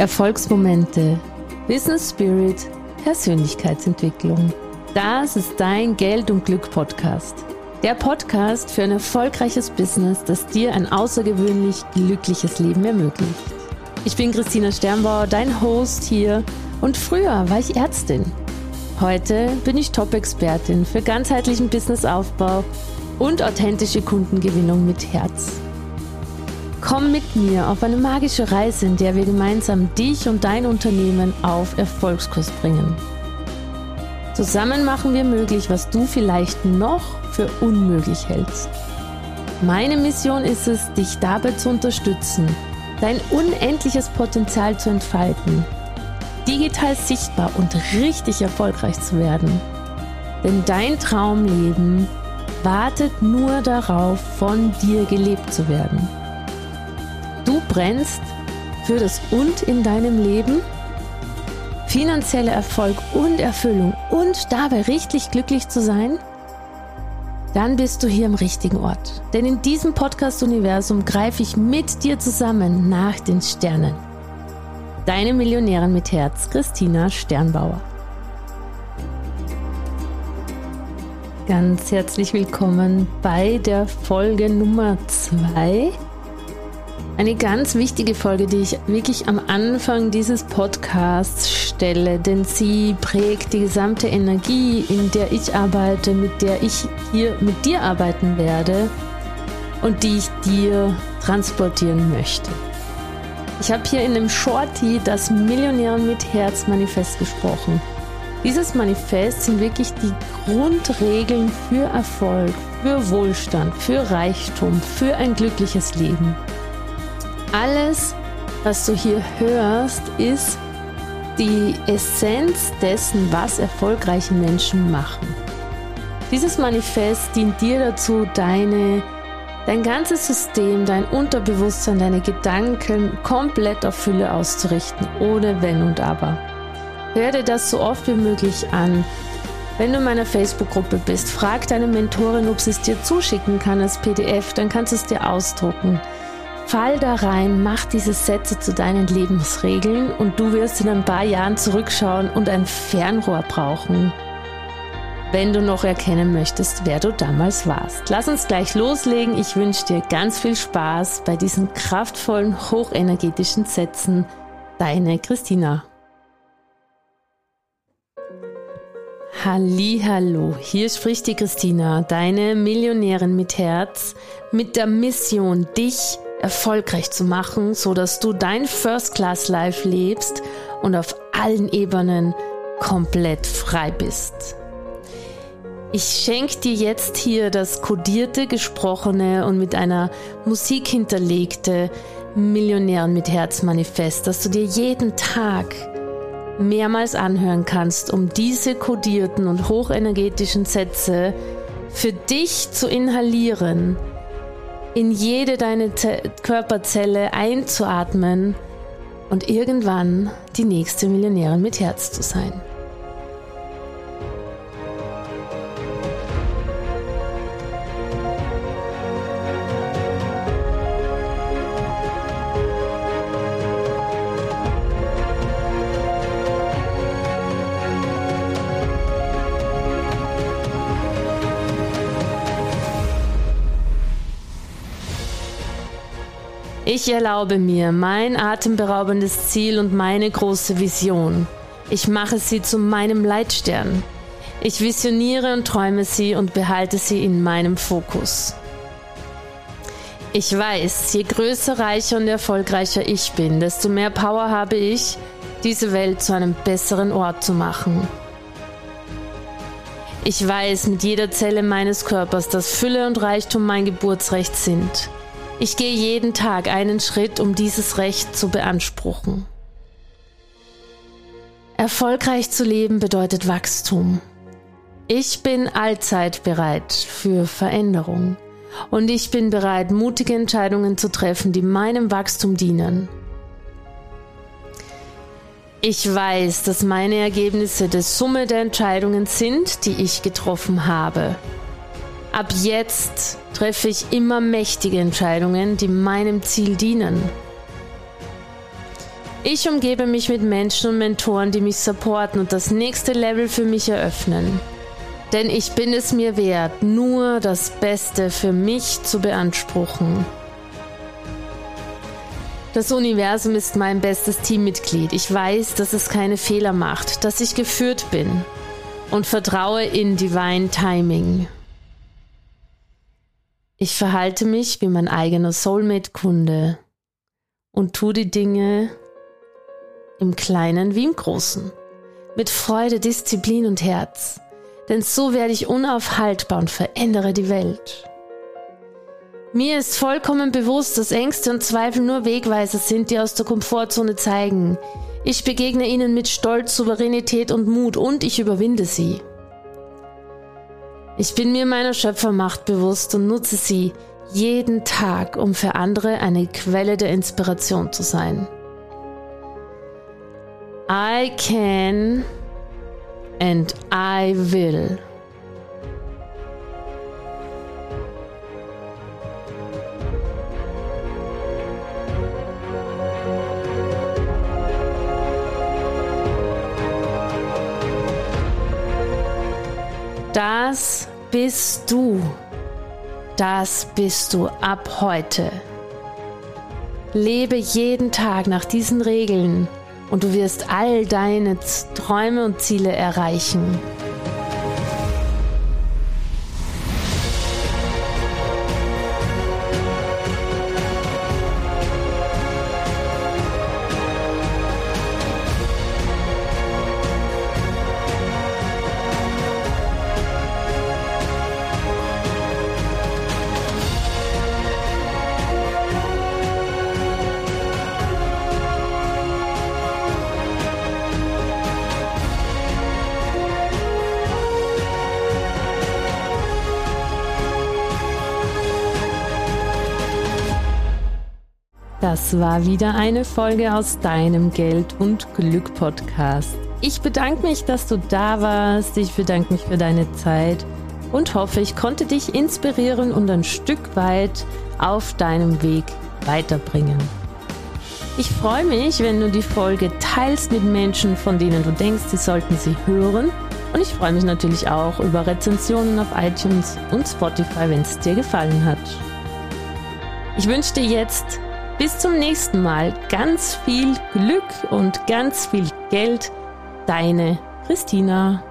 Erfolgsmomente, Business Spirit, Persönlichkeitsentwicklung. Das ist dein Geld und Glück Podcast. Der Podcast für ein erfolgreiches Business, das dir ein außergewöhnlich glückliches Leben ermöglicht. Ich bin Christina Sternbauer, dein Host hier und früher war ich Ärztin. Heute bin ich Top-Expertin für ganzheitlichen Businessaufbau und authentische Kundengewinnung mit Herz. Komm mit mir auf eine magische Reise, in der wir gemeinsam dich und dein Unternehmen auf Erfolgskurs bringen. Zusammen machen wir möglich, was du vielleicht noch für unmöglich hältst. Meine Mission ist es, dich dabei zu unterstützen, dein unendliches Potenzial zu entfalten, digital sichtbar und richtig erfolgreich zu werden. Denn dein Traumleben wartet nur darauf, von dir gelebt zu werden. Brennst für das Und in deinem Leben, finanzieller Erfolg und Erfüllung und dabei richtig glücklich zu sein? Dann bist du hier im richtigen Ort. Denn in diesem Podcast-Universum greife ich mit dir zusammen nach den Sternen. Deine Millionärin mit Herz, Christina Sternbauer. Ganz herzlich willkommen bei der Folge Nummer 2 eine ganz wichtige Folge, die ich wirklich am Anfang dieses Podcasts stelle, denn sie prägt die gesamte Energie, in der ich arbeite, mit der ich hier mit dir arbeiten werde und die ich dir transportieren möchte. Ich habe hier in dem Shorty das Millionären mit Herz Manifest gesprochen. Dieses Manifest sind wirklich die Grundregeln für Erfolg, für Wohlstand, für Reichtum, für ein glückliches Leben. Alles, was du hier hörst, ist die Essenz dessen, was erfolgreiche Menschen machen. Dieses Manifest dient dir dazu, deine, dein ganzes System, dein Unterbewusstsein, deine Gedanken komplett auf Fülle auszurichten, ohne Wenn und Aber. Hör dir das so oft wie möglich an. Wenn du in meiner Facebook-Gruppe bist, frag deine Mentorin, ob sie es dir zuschicken kann als PDF, dann kannst du es dir ausdrucken. Fall da rein, mach diese Sätze zu deinen Lebensregeln und du wirst in ein paar Jahren zurückschauen und ein Fernrohr brauchen, wenn du noch erkennen möchtest, wer du damals warst. Lass uns gleich loslegen. Ich wünsche dir ganz viel Spaß bei diesen kraftvollen, hochenergetischen Sätzen. Deine Christina. Hallo, hier spricht die Christina, deine Millionärin mit Herz, mit der Mission, dich erfolgreich zu machen, so dass du dein First Class Life lebst und auf allen Ebenen komplett frei bist. Ich schenke dir jetzt hier das kodierte, gesprochene und mit einer Musik hinterlegte Millionären mit Herz Manifest, dass du dir jeden Tag mehrmals anhören kannst, um diese kodierten und hochenergetischen Sätze für dich zu inhalieren in jede deine Körperzelle einzuatmen und irgendwann die nächste Millionärin mit Herz zu sein. Ich erlaube mir mein atemberaubendes Ziel und meine große Vision. Ich mache sie zu meinem Leitstern. Ich visioniere und träume sie und behalte sie in meinem Fokus. Ich weiß, je größer, reicher und erfolgreicher ich bin, desto mehr Power habe ich, diese Welt zu einem besseren Ort zu machen. Ich weiß mit jeder Zelle meines Körpers, dass Fülle und Reichtum mein Geburtsrecht sind. Ich gehe jeden Tag einen Schritt, um dieses Recht zu beanspruchen. Erfolgreich zu leben bedeutet Wachstum. Ich bin allzeit bereit für Veränderung und ich bin bereit, mutige Entscheidungen zu treffen, die meinem Wachstum dienen. Ich weiß, dass meine Ergebnisse der Summe der Entscheidungen sind, die ich getroffen habe. Ab jetzt treffe ich immer mächtige Entscheidungen, die meinem Ziel dienen. Ich umgebe mich mit Menschen und Mentoren, die mich supporten und das nächste Level für mich eröffnen. Denn ich bin es mir wert, nur das Beste für mich zu beanspruchen. Das Universum ist mein bestes Teammitglied. Ich weiß, dass es keine Fehler macht, dass ich geführt bin und vertraue in Divine Timing. Ich verhalte mich wie mein eigener Soulmate-Kunde und tue die Dinge im Kleinen wie im Großen, mit Freude, Disziplin und Herz, denn so werde ich unaufhaltbar und verändere die Welt. Mir ist vollkommen bewusst, dass Ängste und Zweifel nur Wegweiser sind, die aus der Komfortzone zeigen. Ich begegne ihnen mit Stolz, Souveränität und Mut und ich überwinde sie. Ich bin mir meiner Schöpfermacht bewusst und nutze sie jeden Tag, um für andere eine Quelle der Inspiration zu sein. I can and I will. Das bist du. Das bist du ab heute. Lebe jeden Tag nach diesen Regeln und du wirst all deine Träume und Ziele erreichen. Das war wieder eine Folge aus deinem Geld und Glück Podcast. Ich bedanke mich, dass du da warst. Ich bedanke mich für deine Zeit und hoffe, ich konnte dich inspirieren und ein Stück weit auf deinem Weg weiterbringen. Ich freue mich, wenn du die Folge teilst mit Menschen, von denen du denkst, sie sollten sie hören. Und ich freue mich natürlich auch über Rezensionen auf iTunes und Spotify, wenn es dir gefallen hat. Ich wünsche dir jetzt bis zum nächsten Mal. Ganz viel Glück und ganz viel Geld. Deine Christina.